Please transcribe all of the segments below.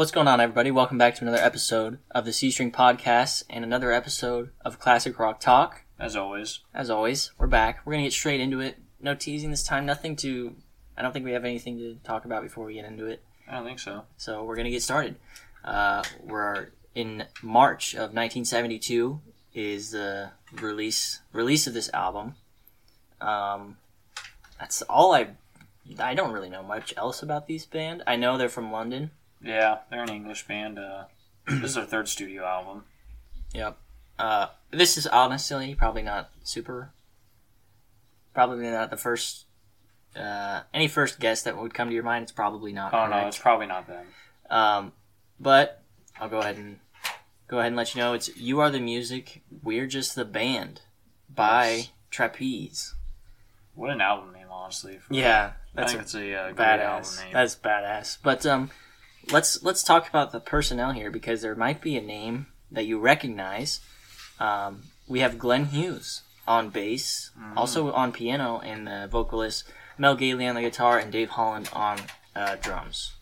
What's going on, everybody? Welcome back to another episode of the C String Podcast and another episode of Classic Rock Talk. As always. As always, we're back. We're gonna get straight into it. No teasing this time. Nothing to. I don't think we have anything to talk about before we get into it. I don't think so. So we're gonna get started. Uh, we're in March of 1972 is the release release of this album. Um, that's all I. I don't really know much else about these band. I know they're from London. Yeah, they're an English band. Uh, this is their third studio album. Yep. Uh, this is honestly probably not super. Probably not the first. Uh, any first guess that would come to your mind, it's probably not. Oh no, it's probably not them. Um, but I'll go ahead and go ahead and let you know it's "You Are the Music, We're Just the Band" by Yes. Trapeze. What an album name, honestly. for- Yeah, I that's think a it's a uh, badass. name. That's badass. But um, let's let's talk about the personnel here because there might be a name that you recognize. Um, we have Glenn Hughes on bass, Mhm. also on piano, and the vocalist Mel Galley on the guitar, and Dave Holland on uh, drums.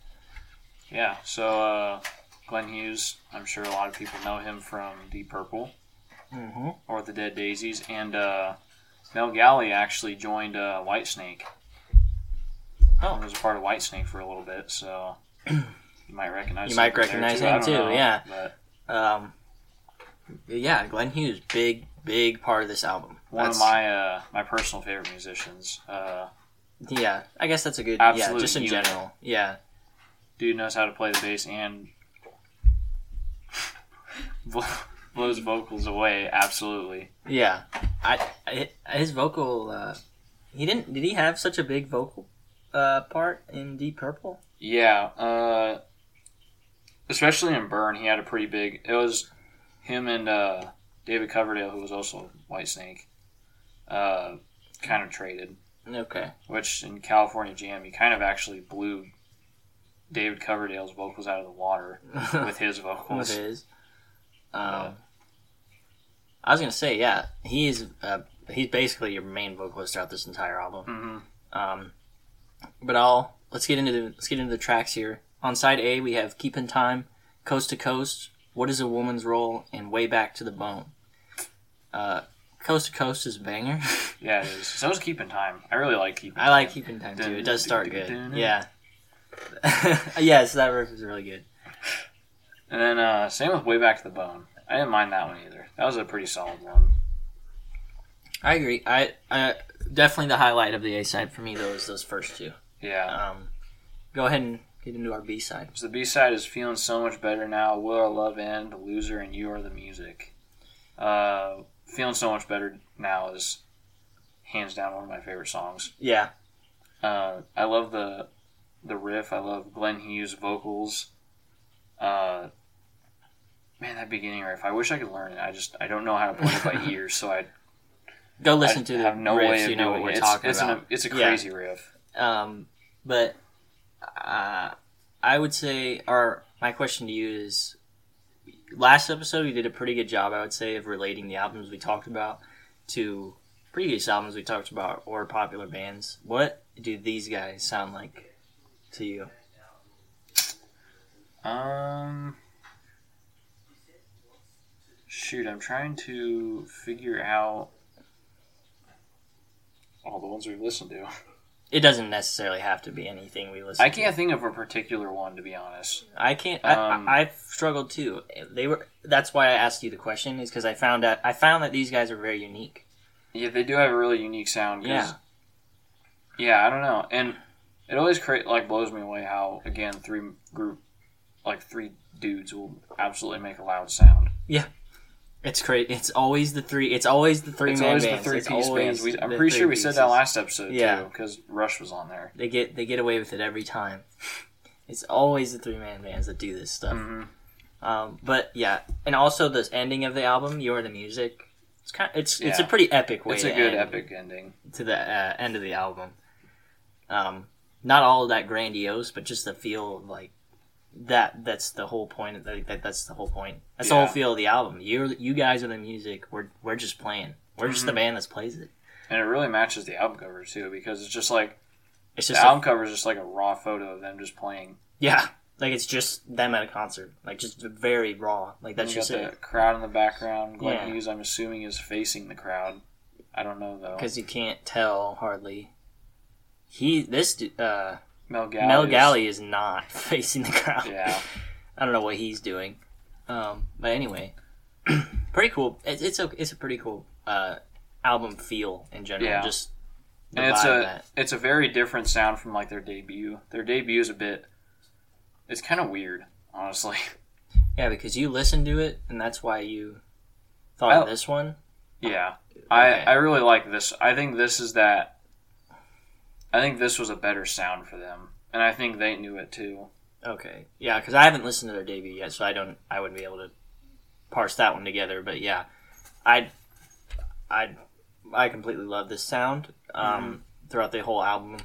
Yeah, so uh, Glenn Hughes, I'm sure a lot of people know him from Deep Purple Mm-hmm. or The Dead Daisies, and uh, Mel Galley actually joined uh, Whitesnake. Oh. He was a part of Whitesnake for a little bit, so you might recognize. You might recognize him too, know, yeah. But Um, yeah, Glenn Hughes, big big part of this album. one That's- of my uh, my personal favorite musicians. Uh, yeah, I guess that's a good yeah, Absolute just in unit. general. Yeah, dude knows how to play the bass and blows vocals away. Absolutely. yeah. I, I his vocal. Uh, he didn't. Did he have such a big vocal uh, part in Deep Purple? Yeah. Uh, especially in Burn, he had a pretty big. It was him and uh, David Coverdale, who was also Whitesnake, uh, kind of traded. Okay. Which in California Jam, he kind of actually blew David Coverdale's vocals out of the water with his vocals. With his. Um, Yeah. I was gonna say, yeah, he's uh, he's basically your main vocalist throughout this entire album. hmm Um, but I'll let's get into the let's get into the tracks here. On side A, we have Keeping Time," "Coast to Coast," "What Is a Woman's Role," and "Way Back to the Bone." Uh, "Coast to Coast" is a banger. Yeah, it is. So is Keeping Time. I really like Keeping I like Time. "Keep in Time" too. It does start good. Yeah. yes, that riff is really good. And then uh, same with Way Back to the Bone. I didn't mind that one either. That was a pretty solid one. I agree. I, I definitely the highlight of the A side for me though is those first two. Yeah. Um, go ahead and get into our B side. So the B side is feeling so much better now. Will our love end? The loser and you are the music. Uh, feeling so much better now is hands down one of my favorite songs. Yeah, Uh, I love the the riff. I love Glenn Hughes vocals. Uh, man, that beginning riff. I wish I could learn it. I just I don't know how to play it by ear, so I go listen I to the have no riffs. way of you know what we're it. talking it's, it's about. An, it's a Yeah. crazy riff. Um, but uh, I would say, or my question to you is, last episode we did a pretty good job, I would say, of relating the albums we talked about to previous albums we talked about or popular bands. What do these guys sound like to you? Um, shoot, I'm trying to figure out all the ones we've listened to. It doesn't necessarily have to be anything we listen. To. I can't think of a particular one to be honest. I can't. Um, I, I've struggled too. They were. That's why I asked you the question, is because I found out. I found that these guys are very unique. Yeah, they do have a really unique sound. Yeah. Yeah, I don't know, and it always create like blows me away how again three group like three dudes will absolutely make a loud sound. It's great. It's always the three. It's always the three it's man always bands. the three It's piece bands. We, I'm pretty sure we said that last episode Yeah. too because Rush was on there. They get they get away with it every time. It's always the three man bands that do this stuff. hmm Um, but yeah, and also the ending of the album, "You're the Music." It's kind. it's it's a pretty epic way. It's a good epic ending. to the uh, end of the album. Um, not all of that grandiose, but just the feel of like that. That's the whole point. Of the, that that's the whole point. That's the whole feel of the album. You you guys are the music. We're we're just playing. We're just the Mhm. band that plays it. And it really matches the album cover too because it's just like It's the just a- album cover is just like a raw photo of them just playing. yeah, Like it's just them at a concert, like just very raw. Like that's you just the it. crowd in the background. Glenn Yeah. Hughes, I'm assuming, is facing the crowd. I don't know though. Because you can't tell hardly. He this uh, Mel Galley. Mel is- Galley is not facing the crowd. Yeah, I don't know what he's doing. Um, but anyway, pretty cool. It's it's a it's a pretty cool uh, album feel in general. Yeah. Just and it's a it's a very different sound from like their debut. Their debut is a bit. It's kind of weird, honestly. yeah because you listened to it and that's why you thought I- of this one. Yeah, I I really like this. I think this is that. I think this was a better sound for them, and I think they knew it too. Okay, yeah, because I haven't listened to their debut yet, so I don't I wouldn't be able to parse that one together. But yeah, I I I completely love this sound um, throughout the whole album.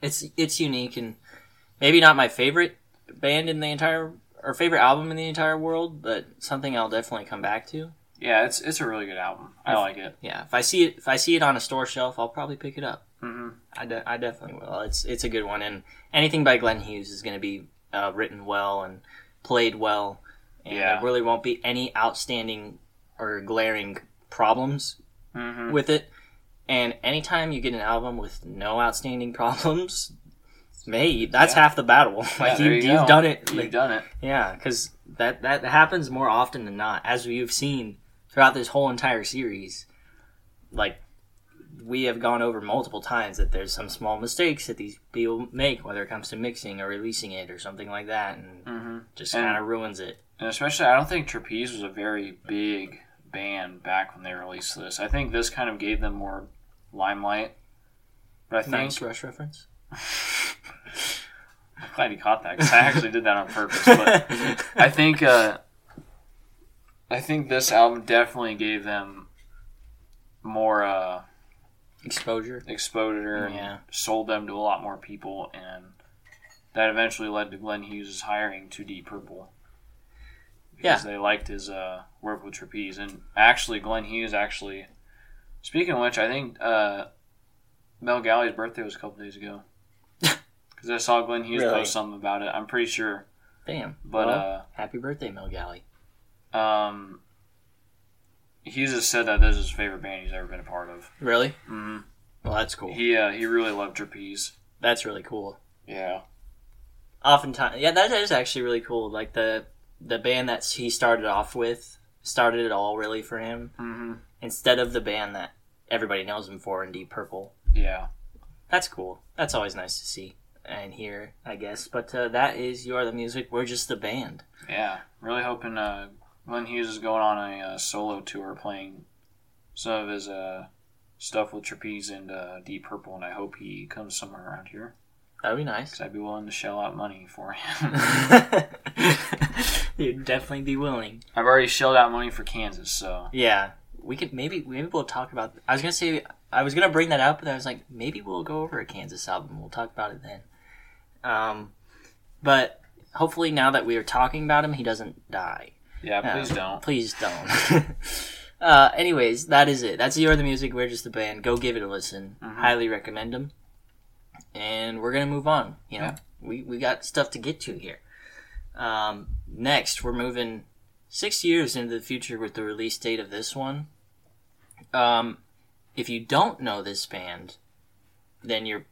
It's it's unique and maybe not my favorite band in the entire or favorite album in the entire world, but something I'll definitely come back to. Yeah, it's it's a really good album. I like it. Yeah, if I see it if I see it on a store shelf, I'll probably pick it up. Hmm I, de- I definitely will. It's it's a good one, and anything by Glenn Hughes is going to be uh, written well and played well, and Yeah. there really won't be any outstanding or glaring problems hmm with it. And anytime you get an album with no outstanding problems, hey, that's Yeah. half the battle. Like there you, you you've go. done it. You've done it. yeah, because that that happens more often than not, as we've seen throughout this whole entire series. Like we have gone over multiple times that there's some small mistakes that these people make, whether it comes to mixing or releasing it or something like that, and hmm just kind of ruins it. And especially, I don't think Trapeze was a very big band back when they released this. I think this kind of gave them more limelight. But I think Nice rush reference. I'm glad you caught that because I actually did that on purpose. But I think uh, I think this album definitely gave them more uh, Exposure. exposure and Yeah. sold them to a lot more people, and that eventually led to Glenn Hughes' hiring to Deep Purple. Because they liked his uh, work with Trapeze, and actually, Glenn Hughes actually. Speaking of which, I think uh, Mel Galley's birthday was a couple days ago. Because I saw Glenn Hughes Really? post something about it. I'm pretty sure, Bam. but Well, happy birthday, Mel Galley. uh, um, Hughes just said that this is his favorite band he's ever been a part of. Really? Mm-hmm. Well, that's cool. He uh, he really loved Trapeze. That's really cool. Yeah. oftentimes yeah that is actually really cool like the the band that he started off with started it all really for him hmm instead of the band that everybody knows him for in deep purple Yeah. that's cool that's always nice to see and hear i guess but uh, that is you are the music we're just the band Yeah. Really hoping uh, Glenn Hughes is going on a uh, solo tour playing some of his uh, stuff with Trapeze and uh, Deep Purple, and I hope he comes somewhere around here. That'd be nice. Because I'd be willing to shell out money for him. you'd definitely be willing. I've already shelled out money for Kansas, so. Yeah. We could maybe maybe we'll talk about i was gonna say i was gonna bring that up but i was like maybe we'll go over a kansas album. We'll talk about it then. Um but hopefully now that we are talking about him he doesn't die yeah, please don't. please don't. Uh anyways that is it. That's you're the music. We're just the band. Go give it a listen. Mhm. highly recommend them and we're gonna move on you know? Yeah. we we got stuff to get to here. Um next we're moving six years into the future with the release date of this one. Um if you don't know this band then you're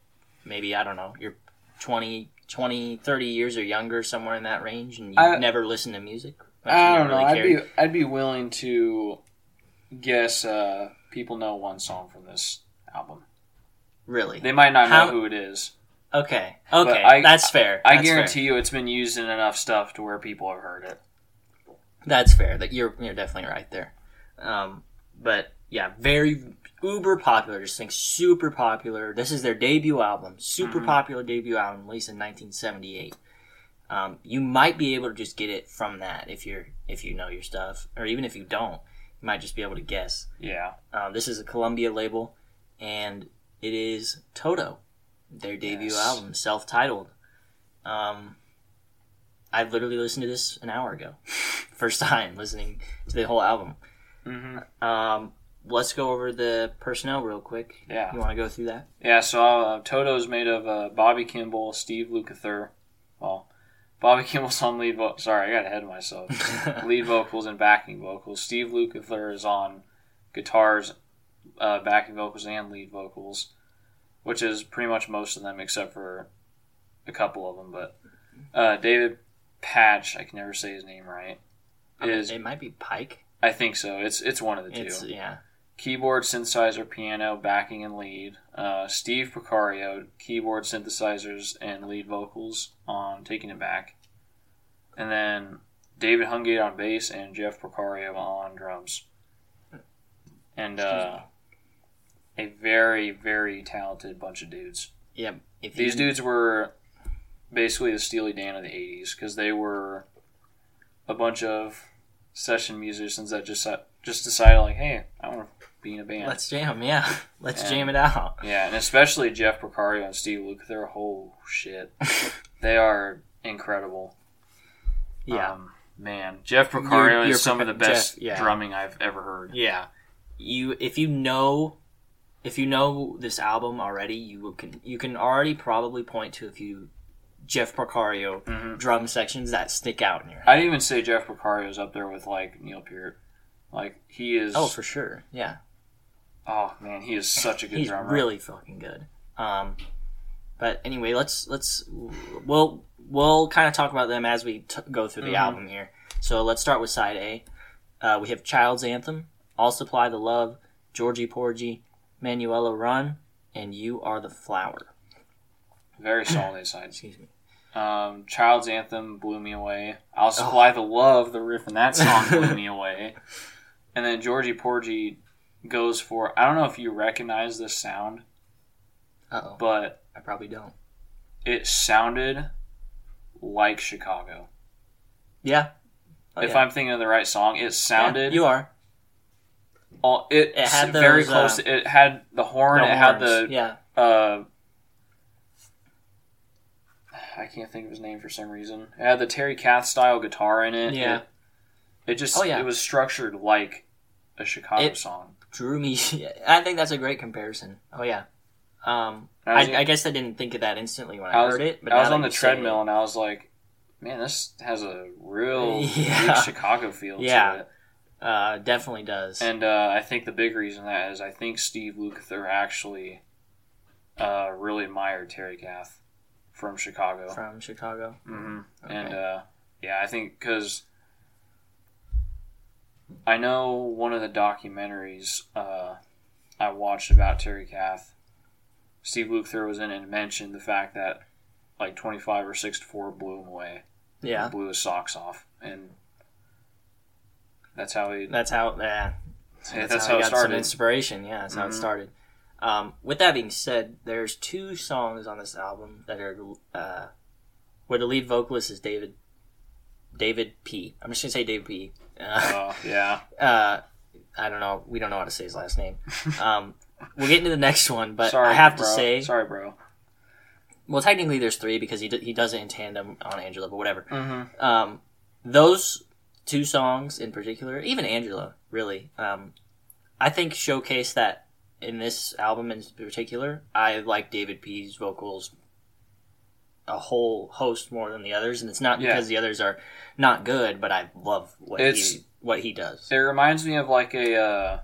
maybe i don't know you're 20 20 30 years or younger somewhere in that range and you I- never listen to music I don't know. really I'd cared? be I'd be willing to guess uh, people know one song from this album. really They might not How- know who it is. okay okay I- that's fair I That's guarantee fair. you, it's been used in enough stuff to where people have heard it. that's fair that you're you're definitely right there um but yeah very uber popular just think super popular this is their debut album super Mhm. popular debut album released in 1978 um, you might be able to just get it from that if you're if you know your stuff or even if you don't you might just be able to guess Yeah. um, this is a columbia label and it is toto their debut Yes. album self-titled um, i literally listened to this an hour ago first time listening to the whole album Mm-hmm. um, let's go over the personnel real quick Yeah. you want to go through that Yeah, so uh, Toto is made of uh, Bobby Kimball, Steve Lukather, well, Bobby Kimball's on lead vo- Sorry, I got ahead of myself. lead vocals and backing vocals. Steve Lukather is on guitars, uh, backing vocals, and lead vocals, which is pretty much most of them except for a couple of them. But uh, David Patch, I can never say his name right. I mean, Is it might be Pike. I think so. It's it's one of the two. It's yeah. Keyboard, synthesizer, piano, backing, and lead. Uh, Steve Porcaro, keyboard, synthesizers, and lead vocals on Taking It Back. And then David Hungate on bass and Jeff Porcaro on drums. And uh, a very, very talented bunch of dudes. Yeah. These you, dudes were basically the Steely Dan of the 80s because they were a bunch of session musicians that just just decided, like, hey, I want to be in a band. let's jam. Yeah, let's Yeah. jam it out. Yeah, and especially Jeff Porcaro and Steve Luke, they're whole shit. they are incredible. Yeah. Um, man, Jeff You're- you're is some of the best Jeff, yeah. drumming I've ever heard. Yeah. You if you know if you know this album already, you can you can already probably point to a few Jeff Porcaro Mhm. drum sections that stick out in your head. I'd even say Jeff Porcaro is up there with like Neil Peart. Like he is. Oh, for sure. Yeah. Oh man, he is such a good He's drummer. really fucking good. Um but anyway, let's let's we'll we'll kind of talk about them as we t- go through the Mhm. album here. So let's start with side A. Uh, we have Child's Anthem, I'll Supply the Love, Georgie Porgy, Manuela Run, and You Are the Flower. very solid side. Excuse me. Um, Child's Anthem blew me away. I'll supply the love. The riff in that song blew me away. And then Georgie Porgy goes for. I don't know if you recognize this sound, Uh oh. but I probably don't. it sounded like Chicago. Yeah. Oh, if yeah. I'm thinking of the right song, it sounded. Yeah, you are. all, it, It had very those, close. uh, it had the horn. No it had horns. the. yeah. Uh, I can't think of his name for some reason. It had the Terry Kath style guitar in it. Yeah. It, it just. Oh, yeah. It was structured like a Chicago It- song. Drew me. I think that's a great comparison. Oh yeah. Um, I I, I guess I didn't think of that instantly when I, I was, heard it. But I was on the treadmill it- and I was like, "Man, this has a real Yeah. unique Chicago feel Yeah. to it." Uh, definitely does. And uh, I think the big reason that is I think Steve Lukather actually uh, really admired Terry Kath from Chicago. from Chicago. hmm Okay. And uh, yeah, I think because I know one of the documentaries uh, I watched about Terry Kath, Steve Lukather was in and mentioned the fact that like 25 or 6 to 4 blew him away. Yeah, Blew his socks off. And that's how he. that's how. Yeah, that's, that's how, how it got some started. inspiration. Yeah, that's how it Mhm. started. Um, with that being said, there's two songs on this album that are uh, where the lead vocalist is David David P. I'm just gonna say David P. Uh, Uh, yeah. uh, I don't know. We don't know how to say his last name. Um, we'll get into the next one, but Sorry, I have to say, Sorry, bro. well, technically there's three because he d- he does it in tandem on Angela, but whatever. Mm-hmm. Um, those two songs in particular, even Angela, really, um, I think showcase that in this album in particular. I like David P's vocals a whole host more than the others, and it's not Yeah. because the others are not good, but I love what It's- he what he does. It reminds me of like a uh,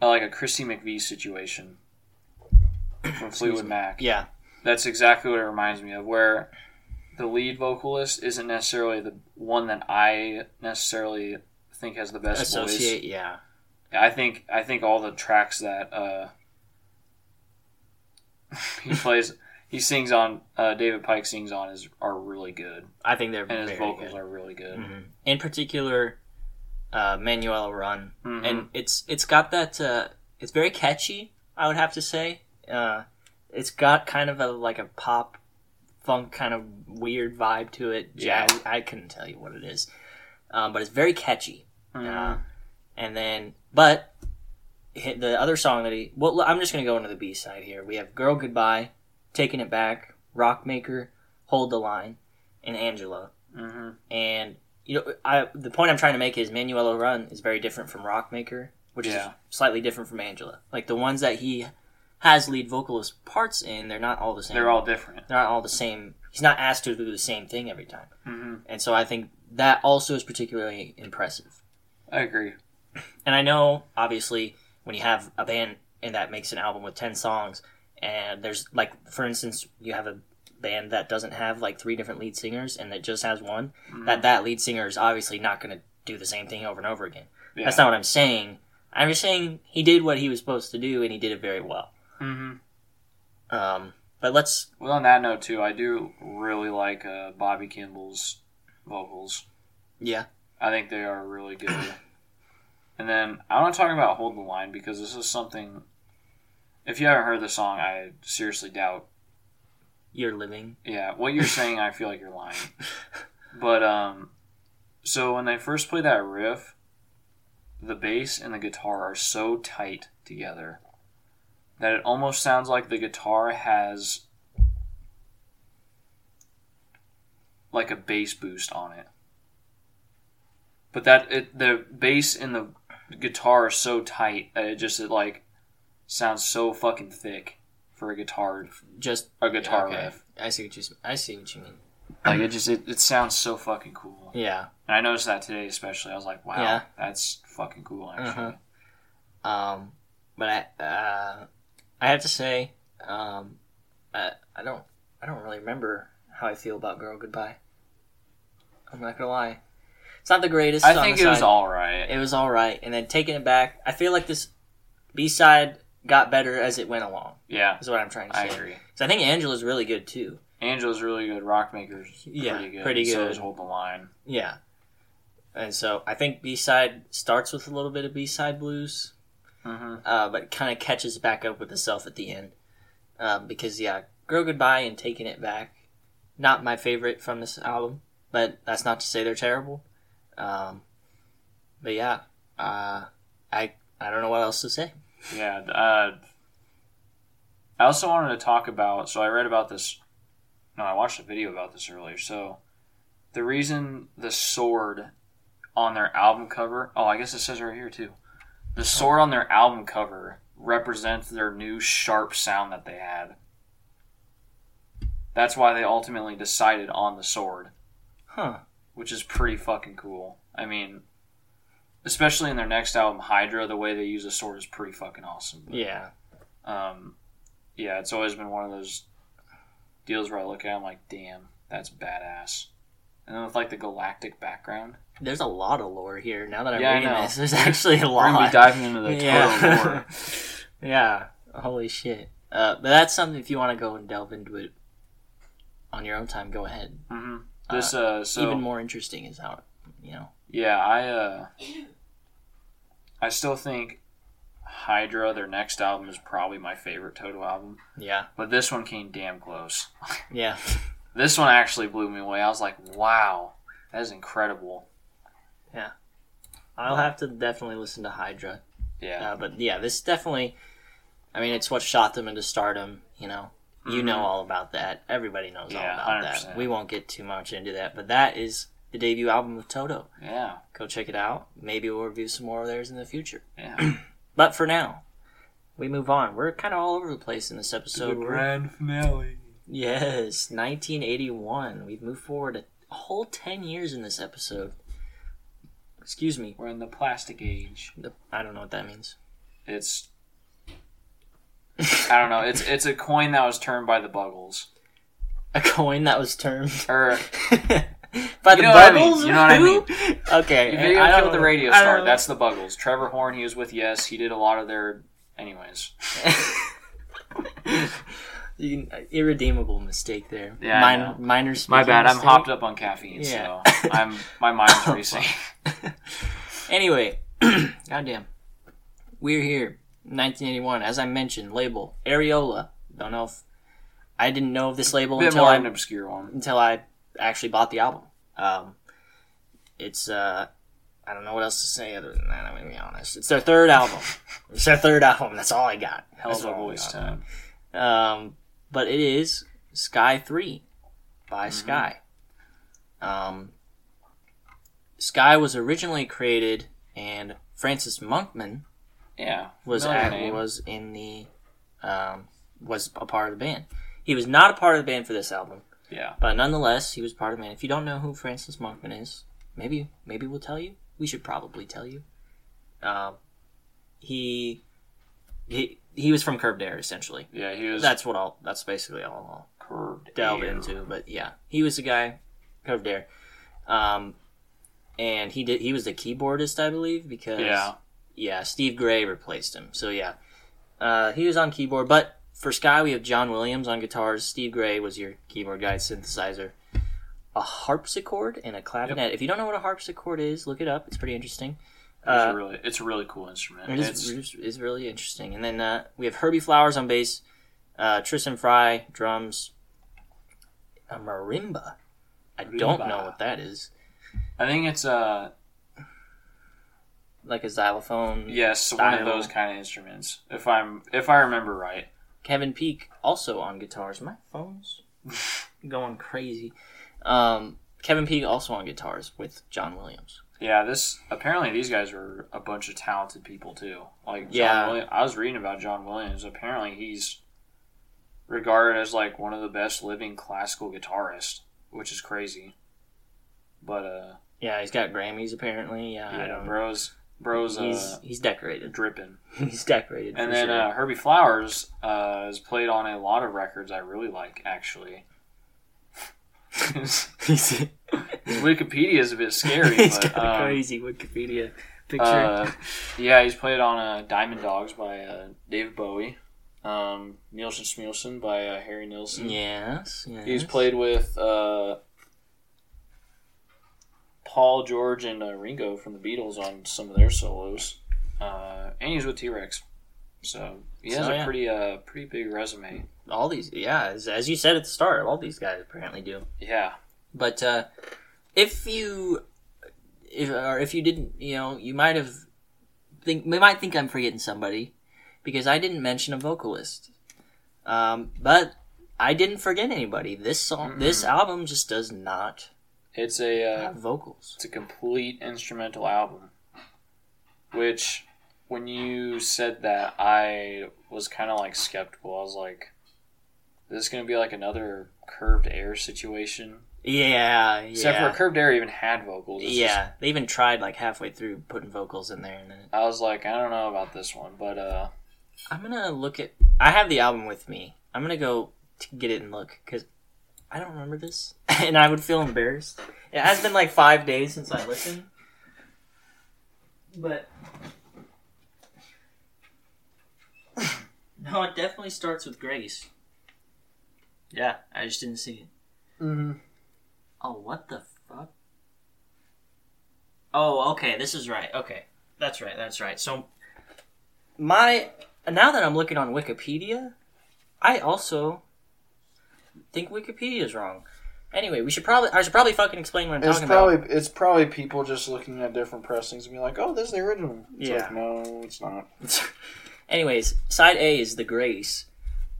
like a Christy McVie situation from Fleetwood. Mac. Yeah, That's exactly what it reminds me of. Where the lead vocalist isn't necessarily the one that I necessarily think has the best associate. Yeah. I think I think all the tracks that uh, he plays, he sings on, uh, David Pike sings on, is are really good, I think they're and his vocals good. are really good. Mhm. In particular, uh, Manuela Run, Mhm. and it's it's got that. Uh, it's very catchy. I would have to say. Uh, it's got kind of a like a pop, funk kind of weird vibe to it. Yeah. I couldn't tell you what it is, um, but it's very catchy. Uh, and then, but hit the other song that he. Well, I'm just gonna go into the B side here. We have "Girl Goodbye," "Taking It Back," "Rockmaker," "Hold the Line," and "Angela." Mhm. And you know, I the point I'm trying to make is Manuela Run is very different from Rockmaker, which Yeah. is slightly different from Angela. Like the ones that he has lead vocalist parts in, they're not all the same. They're all different. they're not all the same. He's not asked to do the same thing every time, hmm and so I think that also is particularly impressive. I agree. And I know, obviously, when you have a band and that makes an album with ten songs, and there's like, for instance, you have a band that doesn't have like three different lead singers and that just has one, Mhm. that that lead singer is obviously not going to do the same thing over and over again. Yeah. That's not what I'm saying. I'm just saying he did what he was supposed to do and he did it very well. hmm Um, but let's Well, on that note too, I do really like uh, Bobby Kimball's vocals. yeah I think they are really good. and then I want to talk about "Hold the Line" because this is something. If you haven't heard the song, I seriously doubt. you're living. Yeah, what you're saying, I feel like you're lying. But um, so when they first play that riff, the bass and the guitar are so tight together that it almost sounds like the guitar has like a bass boost on it. But that it the bass and the guitar are so tight that it just it like sounds so fucking thick for a guitar Just a guitar okay. riff. I see what you I see what you mean. Like it just it, it sounds so fucking cool. Yeah. And I noticed that today especially. I was like, wow, Yeah. that's fucking cool actually. Uh-huh. Um, but I uh, I have to say, um, I, I don't I don't really remember how I feel about "Girl Goodbye." I'm not gonna lie. It's not the greatest. I think it was all right. It was all right, and then taking it back, I feel like this B side got better as it went along. Yeah, Is what I'm trying to say. I agree. So I think Angela's really good too. Angela's really good. Rockmaker's Yeah, pretty good. pretty So good. is Hold the Line. Yeah. And so I think B side starts with a little bit of B side blues, Mm-hmm. uh, but kind of catches back up with itself at the end. Um, because yeah, "Girl Goodbye" and "Taking It Back," not my favorite from this album, but that's not to say they're terrible. Um, but yeah, uh, I I don't know what else to say. Yeah. Uh, I also wanted to talk about. So I read about this. No, I watched a video about this earlier. So the reason the sword on their album cover. Oh, I guess it says right here too. The sword on their album cover represents their new sharp sound that they had. That's why they ultimately decided on the sword, Huh? which is pretty fucking cool. I mean, especially in their next album, Hydra, the way they use a sword is pretty fucking awesome. But, Yeah. um, yeah, it's always been one of those deals where I look at, it, I'm like, damn, that's badass. And then with like the galactic background, There's a lot of lore here. Now that I'm Yeah, reading know. this, there's actually a lot. we're gonna lot. be diving into the Toto yeah. lore. yeah. Holy shit. Uh, but that's something if you want to go and delve into it on your own time, go ahead. hmm This uh, so Even more interesting is how, you know. yeah, I uh, I still think Hydra, their next album, is probably my favorite Toto album. Yeah. But this one came damn close. Yeah. This one actually blew me away. I was like, wow, that is incredible. Yeah. I'll have to definitely listen to Hydra. Yeah. Uh, but yeah, this definitely, I mean, it's what shot them into stardom, you know. You know Mhm. all about that. Everybody knows all about 100%. that. We won't get too much into that, but that is the debut album of Toto. Yeah. Go check it out. Maybe we'll review some more of theirs in the future. Yeah. But for now, we move on. We're kind of all over the place in this episode. We're- grand finale. Yes, 1981. We've moved forward a whole 10 years in this episode. Excuse me. We're in the plastic age. The- I don't know what that means. It's I don't know. It's it's a coin that was turned by the Buggles. A coin that was turned Or er, by You the what I mean. Buggles. You know what I mean? Okay, the video I killed the radio star. That's the Buggles. Trevor Horn. He was with Yes. He did a lot of their. Anyways. You- uh, irredeemable mistake there. Yeah, minor, minor. My bad. I'm hopped up on caffeine, Yeah. so I'm my mind's oh, racing. anyway, goddamn, we're here, 1981. As I mentioned, label Ariola. Don't know if I didn't know of this label bit until more I an obscure one. until I actually bought the album. Um, it's uh, I don't know what else to say other than that. I'm gonna be honest. It's their third album. It's their third album. That's all I got. Hell of a voice tone. Um, but it is Sky Three by Mhm. Sky. Um, Sky was originally created, and Francis Monkman Yeah. was at, name. was in the um, was a part of the band. He was not a part of the band for this album, Yeah. but nonetheless, he was part of band. If you don't know who Francis Monkman is, maybe maybe we'll tell you. We should probably tell you. Um, he he he was from Curved Air, essentially. Yeah, he was That's what I'll. That's basically all curved. I'll delve air. into. But yeah, he was the guy, Curved Air, um, and he did. He was the keyboardist, I believe, because Yeah. yeah, Steve Gray replaced him. So yeah, uh, he was on keyboard. But for Sky, we have John Williams on guitars. Steve Gray was your keyboard guy, synthesizer, a harpsichord, and a clavinet. If you don't know what a harpsichord is, look it up. It's pretty interesting. It's Uh, a really, it's a really cool instrument. It is, It's it's, it's really interesting. And then uh, we have Herbie Flowers on bass, uh, Tristan Fry drums, a marimba. I don't know what that is. I think it's uh Like a xylophone. yes, one of those kind of instruments. If I'm if I remember right. Kevin Peek also on guitars. My phone's going crazy. Um, Kevin Peek also on guitars with John Williams. Yeah, this apparently these guys are a bunch of talented people too. Like John Yeah. Williams, I was reading about John Williams. Apparently he's regarded as like one of the best living classical guitarists, which is crazy. But uh Yeah, he's got Grammys apparently. Yeah, I yeah, don't. bros bros he's uh he's decorated. dripping. He's decorated. And then sure. uh, Herbie Flowers uh, has played on a lot of records I really like actually. His he's, Wikipedia is a bit scary, he's but got a um, crazy Wikipedia picture. Uh, yeah, he's played on uh, Diamond Dogs by uh, Dave Bowie. Um, Nilsson Schmilsson by uh, Harry Nilsson. yes, yes. He's played with uh, Paul George and uh, Ringo from the Beatles on some of their solos, uh, and he's with T Rex. So he has So, a yeah. pretty uh, pretty big resume. all these. Yeah, as, as you said at the start, all these guys apparently do. Yeah, But uh, if you, if or if you didn't, you know, you might have think we might think I'm forgetting somebody because I didn't mention a vocalist. Um, but I didn't forget anybody. This song, this album, just does not it's a uh, vocals. It's a complete instrumental album. Which, when you said that, I was kind of like skeptical. I was like, "This is gonna be like another curved air situation." Yeah, yeah. Except for curved air even had vocals. It's yeah. just- They even tried like halfway through putting vocals in there, and then I was like, I don't know about this one, but uh, I'm gonna look at. I have the album with me. I'm gonna go to get it and look because I don't remember this, and I would feel embarrassed. It has been like five days since I listened, but no, it definitely starts with Grace. Yeah, I just didn't see it. mm-hmm. Oh, what the fuck? Oh, okay, this is right. Okay, that's right, that's right. So, my now that I'm looking on Wikipedia, I also think Wikipedia is wrong. Anyway, we should probably I should probably fucking explain what I'm it's talking probably it's probably people just looking at different pressings and be like, "Oh, this is the original." It's Yeah. like, no, it's not. Anyways, side A is the Grace,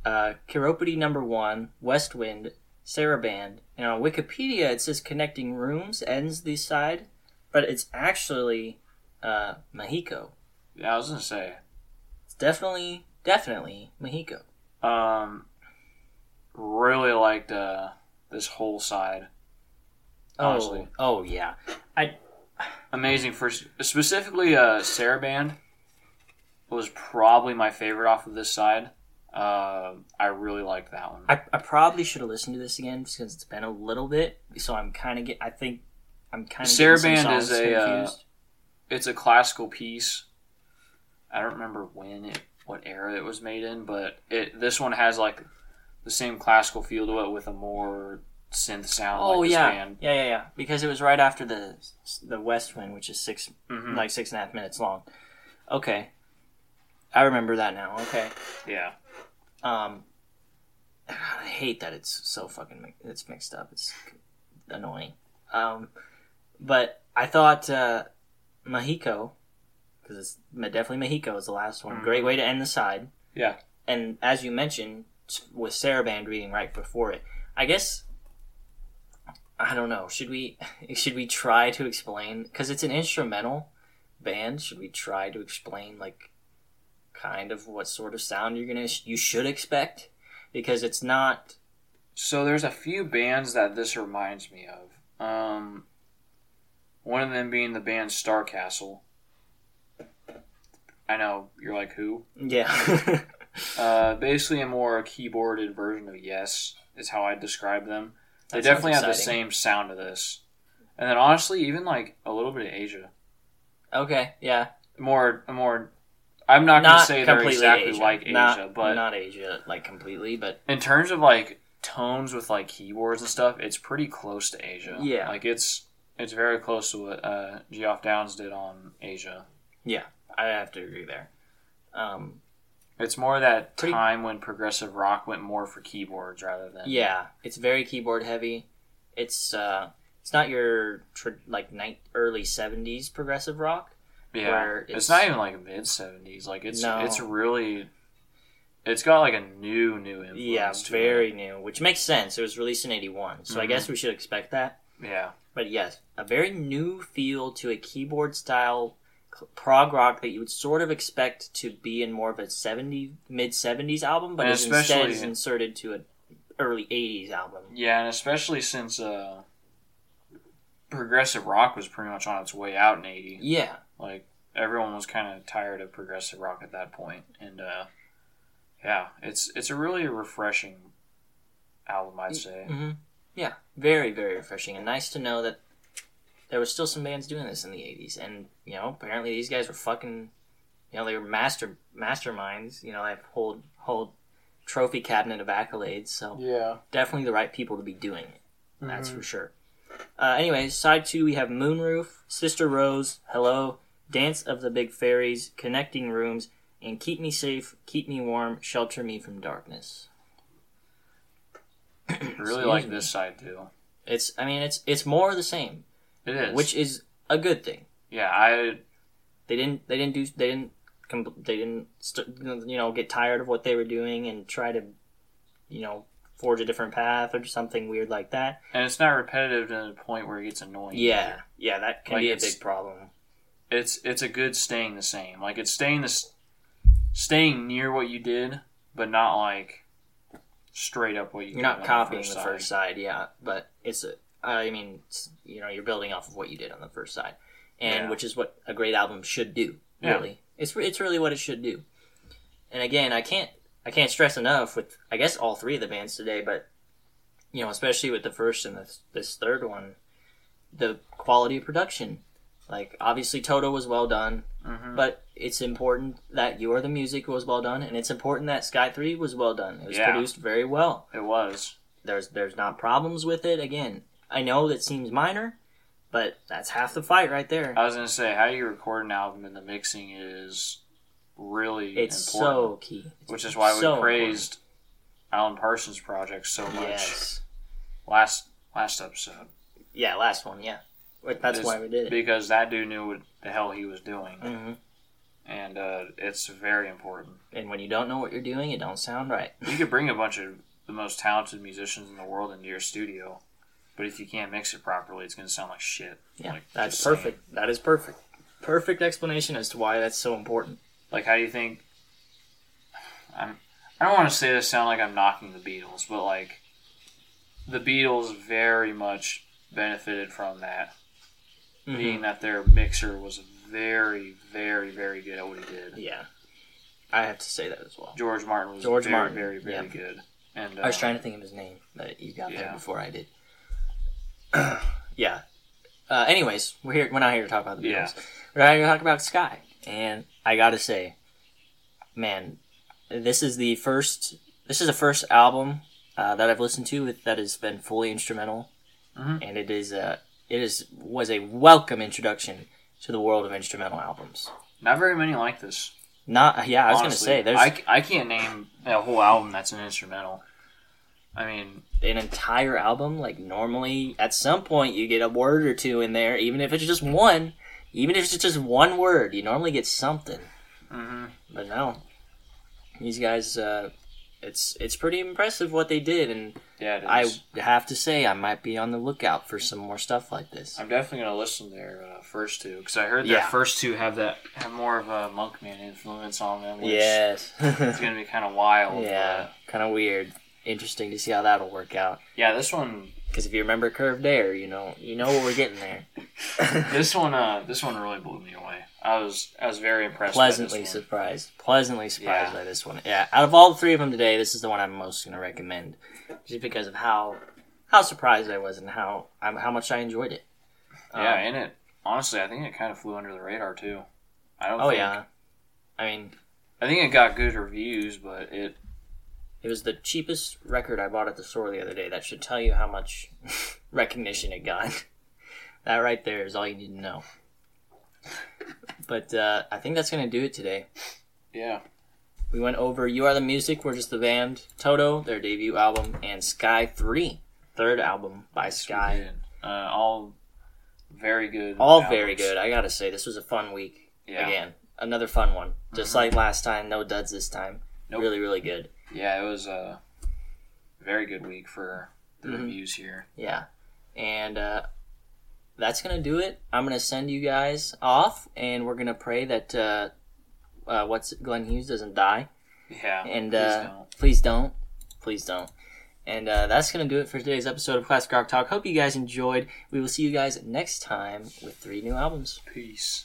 uh, Chiropodie number one, West Wind, Sarabande, and on Wikipedia it says connecting rooms ends the side, but it's actually uh, Mexico. Yeah, I was gonna say. It's definitely, definitely Mexico. Um, really liked uh this whole side. Honestly. Oh, oh yeah. I amazing for specifically uh Sarabande was probably my favorite off of this side uh i really liked that one I, I probably should have listened to this again because it's been a little bit. So I'm kind of get. I think I'm kind of. Sarabande is a, uh, it's a classical piece i don't remember when it what era it was made in but it this one has like the same classical feel to it with a more synth sound Oh like yeah, band. yeah, yeah, yeah. Because it was right after the the West Wind, which is 6 Mhm. like six and a half minutes long. Okay, I remember that now. Okay. yeah Um, I hate that it's so fucking it's mixed up. It's annoying. Um, but I thought uh, Mexico, because it's definitely Mahiko is the last one. Mhm. Great way to end the side. Yeah. And as you mentioned, with Sarabande reading right before it, I guess. I don't know. Should we should we try to explain because it's an instrumental band? Should we try to explain like kind of what sort of sound you're gonna you should expect because it's not. So there's a few bands that this reminds me of. Um, one of them being the band Starcastle. I know you're like who? Yeah. Uh, basically a more keyboarded version of Yes is how I describe them. They That definitely have the same sound of this, and then honestly, even like a little bit of Asia. okay. Yeah. More, more. I'm not, going to say they're exactly Asia. like Asia, Not, but not Asia like completely, but in terms of like tones with like keyboards and stuff, it's pretty close to Asia. Yeah. like it's it's very close to what uh, Geoff Downes did on Asia. Yeah, I have to agree there. Um, It's more that Pretty- time when progressive rock went more for keyboards rather than yeah, it's very keyboard heavy. It's uh, it's not your tr- like night early '70s progressive rock. Yeah, where it's, it's- not even like mid seventies. Like it's No. it's really, it's got like a new new influence. Yeah, very new, which makes sense. It was released in '81, so I Mhm. guess we should expect that. Yeah, But yes, a very new feel to a keyboard style prog rock that you would sort of expect to be in more of a 70 mid 70s album, but is instead is inserted to an early 80s album. yeah, and especially since uh, progressive rock was pretty much on its way out in eighty. Yeah, Like everyone was kind of tired of progressive rock at that point, and uh, yeah, it's it's a really refreshing album, I'd say. hmm yeah, very very refreshing and nice to know that there was still some bands doing this in the 80s, and you know apparently these guys were fucking, you know they were master masterminds. You know they have whole whole trophy cabinet of accolades, so. Yeah, definitely the right people to be doing it. That's Mm-hmm. for sure. Uh, anyways, side two we have Moonroof, Sister Rose, Hello, Dance of the Big Fairies, Connecting Rooms, and Keep Me Safe, Keep Me Warm, Shelter Me from Darkness. really like me. this side too. It's, I mean, it's it's more of the same, It is, which is a good thing. yeah, I They didn't, they didn't do, they didn't, they didn't, st- you know, get tired of what they were doing and try to, you know, forge a different path or something weird like that. and it's not repetitive to the point where it gets annoying. Yeah, yeah, that can Like, be a big problem. it's it's a good staying the same. Like it's staying this, staying near what you did, but not like straight up what you. You're not copying the side. first side, yeah, but it's a, I mean, you know, you're building off of what you did on the first side, and Yeah. which is what a great album should do. Yeah. Really, it's it's really what it should do. And again, I can't I can't stress enough with I guess all three of the bands today, but you know, especially with the first and this this third one, the quality of production. Like obviously Toto was well done, Mhm. but it's important that you Your the Music was well done, and it's important that Sky Three was well done. It was Yeah. produced very well It was. there's there's not problems with it. Again, I know that seems minor, but that's half the fight right there. I was gonna say how you record an album and the mixing is really It's important, so key. It's which is why we so praised Alan Parsons' project so much Yes. last last episode Yeah, last one. Yeah, that's It's why we did it. because that dude knew what the hell he was doing, hmm and uh, it's very important. And when you don't know what you're doing, it don't sound right. You could bring a bunch of the most talented musicians in the world into your studio, but if you can't mix it properly, it's going to sound like shit. Yeah, Like, that's just saying. perfect. That is perfect. Perfect explanation as to why that's so important. Like, how do you think? I'm. I don't want to say this sound like I'm knocking the Beatles, but like, the Beatles very much benefited from that, Mhm. being that their mixer was very, very, very good at what he did. Yeah, I have to say that as well. George Martin was George very, Martin, very, very yeah. good. And uh, I was trying to think of his name, but you got there before I did. yeah. Uh, anyways, we're here. We're not here to talk about the Yeah. Beatles. We're here to talk about Sky, and I gotta say, man, this is the first. This is the first album uh, that I've listened to with, that has been fully instrumental, Mhm. and it is a it is was a welcome introduction to the world of instrumental albums. Not very many like this. Not yeah, I was gonna say there's I, I can't name a whole album that's an instrumental. I mean, an entire album like normally at some point you get a word or two in there even if it's just one even if it's just one word you normally get something mhm. but no these guys uh it's it's pretty impressive what they did and Yeah, I have to say I might be on the lookout for some more stuff like this. I'm definitely gonna listen to their uh, first two because I heard their Yeah. first two have that have more of a Monkman influence on them. Which Yes. it's gonna be kind of wild. yeah, kind of weird. Interesting to see how that'll work out. yeah. This one, Because if you remember Curved Air, you know you know what we're getting there. this one, uh, this one really blew me away. I was I was very impressed. pleasantly by this one. surprised. Pleasantly surprised Yeah. by this one. Yeah, out of all the three of them today, this is the one I'm most going to recommend, just because of how how surprised I was and how how much I enjoyed it. Yeah, Um, and it honestly, I think it kind of flew under the radar too. I don't. oh think, yeah. I mean, I think it got good reviews, but it it was the cheapest record I bought at the store the other day. That should tell you how much recognition it got. that right there is all you need to know. But uh, I think that's going to do it today. yeah. We went over You Are the Music, We're Just the Band, Toto, their debut album, and Sky 3, third album by Sky. Uh, all very good. All albums. very good. I gotta say, this was a fun week. Yeah. Again, another fun one. Just like last time, no duds this time. Nope. Really, really good. Yeah, it was a very good week for the Mhm. reviews here. Yeah. And uh, that's gonna do it. I'm gonna send you guys off, and we're gonna pray that uh, uh, what's Glenn Hughes doesn't die. Yeah. And please uh, don't. please don't. Please don't. And uh, that's going to do it for today's episode of Classic Rock Talk. Hope you guys enjoyed. We will see you guys next time with three new albums. Peace.